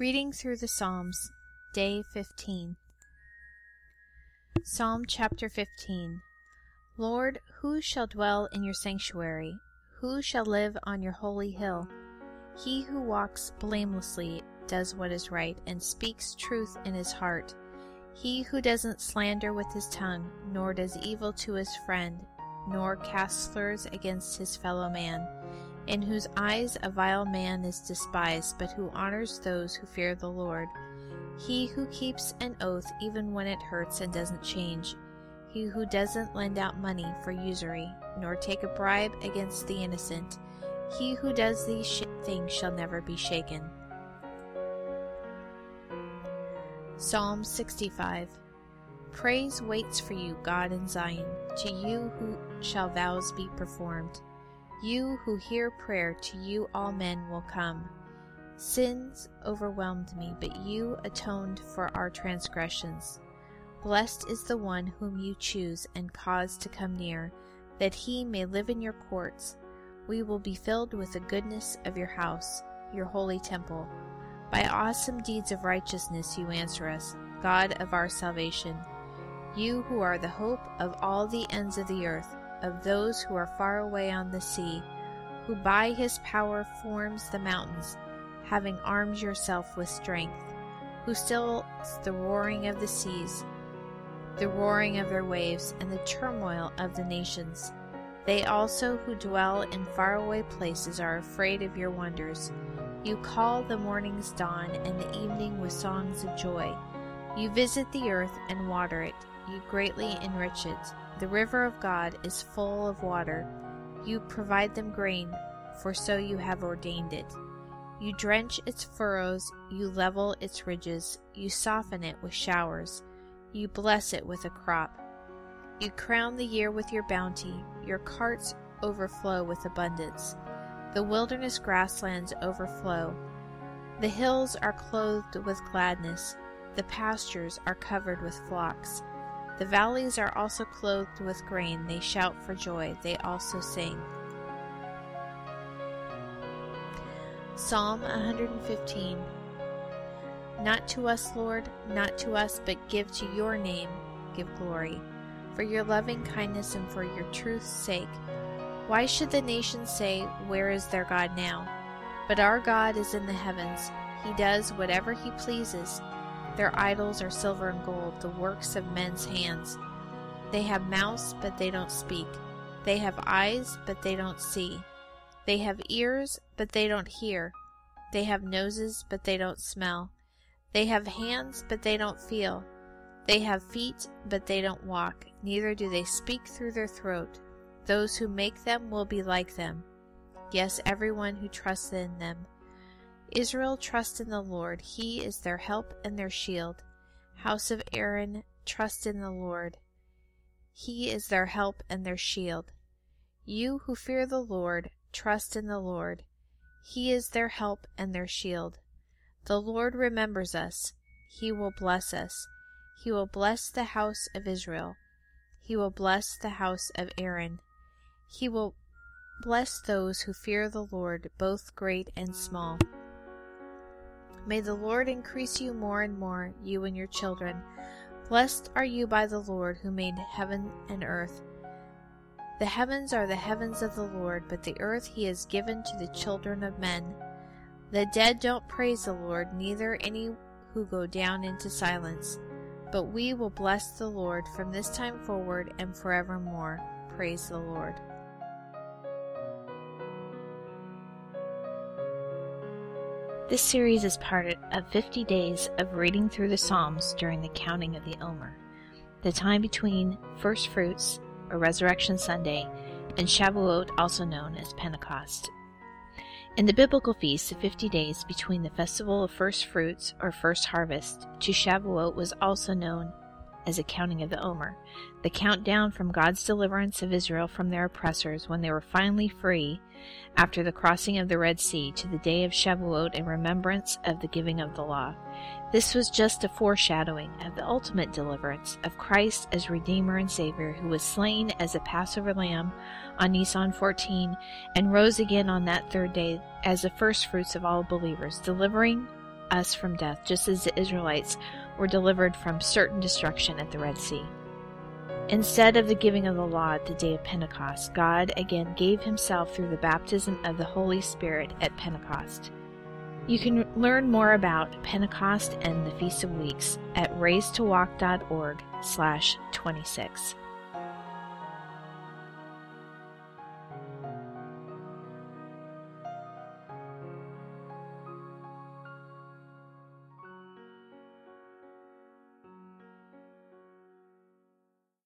Reading through the Psalms, Day 15. Psalm chapter 15. Lord, who shall dwell in your sanctuary? Who shall live on your holy hill? He who walks blamelessly does what is right and speaks truth in his heart. He who doesn't slander with his tongue, nor does evil to his friend, nor casts slurs against his fellow man, in whose eyes a vile man is despised, but who honors those who fear the Lord. He who keeps an oath even when it hurts and doesn't change. He who doesn't lend out money for usury, nor take a bribe against the innocent. He who does these sh- things shall never be shaken. Psalm 65 Praise waits for you, God in Zion. To you who shall vows be performed. You who hear prayer, to you all men will come. Sins overwhelmed me, but you atoned for our transgressions. Blessed is the one whom you choose and cause to come near, that he may live in your courts. We will be filled with the goodness of your house, your holy temple. By awesome deeds of righteousness you answer us, God of our salvation. You who are the hope of all the ends of the earth, of those who are far away on the sea, who by his power forms the mountains, having armed yourself with strength, who stills the roaring of the seas, the roaring of their waves, and the turmoil of the nations. They also who dwell in faraway places are afraid of your wonders. You call the morning's dawn and the evening with songs of joy. You visit the earth and water it. You greatly enrich it. The river of God is full of water. You provide them grain, for so you have ordained it. You drench its furrows, you level its ridges, you soften it with showers, you bless it with a crop. You crown the year with your bounty, your carts overflow with abundance. The wilderness grasslands overflow. The hills are clothed with gladness. The pastures are covered with flocks. The valleys are also clothed with grain. They shout for joy. They also sing. Psalm 115 Not to us, Lord, not to us, but give to your name, give glory, for your loving kindness and for your truth's sake. Why should the nations say, Where is their God now? But our God is in the heavens. He does whatever he pleases. Their idols are silver and gold, the works of men's hands. They have mouths, but they don't speak. They have eyes, but they don't see. They have ears, but they don't hear. They have noses, but they don't smell. They have hands, but they don't feel. They have feet, but they don't walk. Neither do they speak through their throat. Those who make them will be like them. Yes, everyone who trusts in them. Israel trust in the Lord. He is their help and their shield. House of Aaron, trust in the Lord. He is their help and their shield. You who fear the Lord, trust in the Lord. He is their help and their shield. The Lord remembers us. He will bless us. He will bless the house of Israel. He will bless the house of Aaron. He will bless those who fear the Lord, both great and small. May the Lord increase you more and more, you and your children. Blessed are you by the Lord who made heaven and earth. The heavens are the heavens of the Lord, but the earth he has given to the children of men. The dead don't praise the Lord, neither any who go down into silence. But we will bless the Lord from this time forward and forevermore. Praise the Lord. This series is part of 50 days of reading through the Psalms during the counting of the Omer, the time between First Fruits, or Resurrection Sunday, and Shavuot, also known as Pentecost. In the biblical feast, the 50 days between the festival of first fruits or first harvest to Shavuot was also known as a counting of the Omer, the countdown from God's deliverance of Israel from their oppressors when they were finally free after the crossing of the Red Sea to the day of Shavuot in remembrance of the giving of the law. This was just a foreshadowing of the ultimate deliverance of Christ as Redeemer and Savior, who was slain as a Passover lamb on Nisan 14 and rose again on that third day as the first fruits of all believers, delivering us from death, just as the Israelites were delivered from certain destruction at the Red Sea. Instead of the giving of the law at the day of Pentecost, God again gave himself through the baptism of the Holy Spirit at Pentecost. You can learn more about Pentecost and the Feast of Weeks at raisetowalk.org slash 26.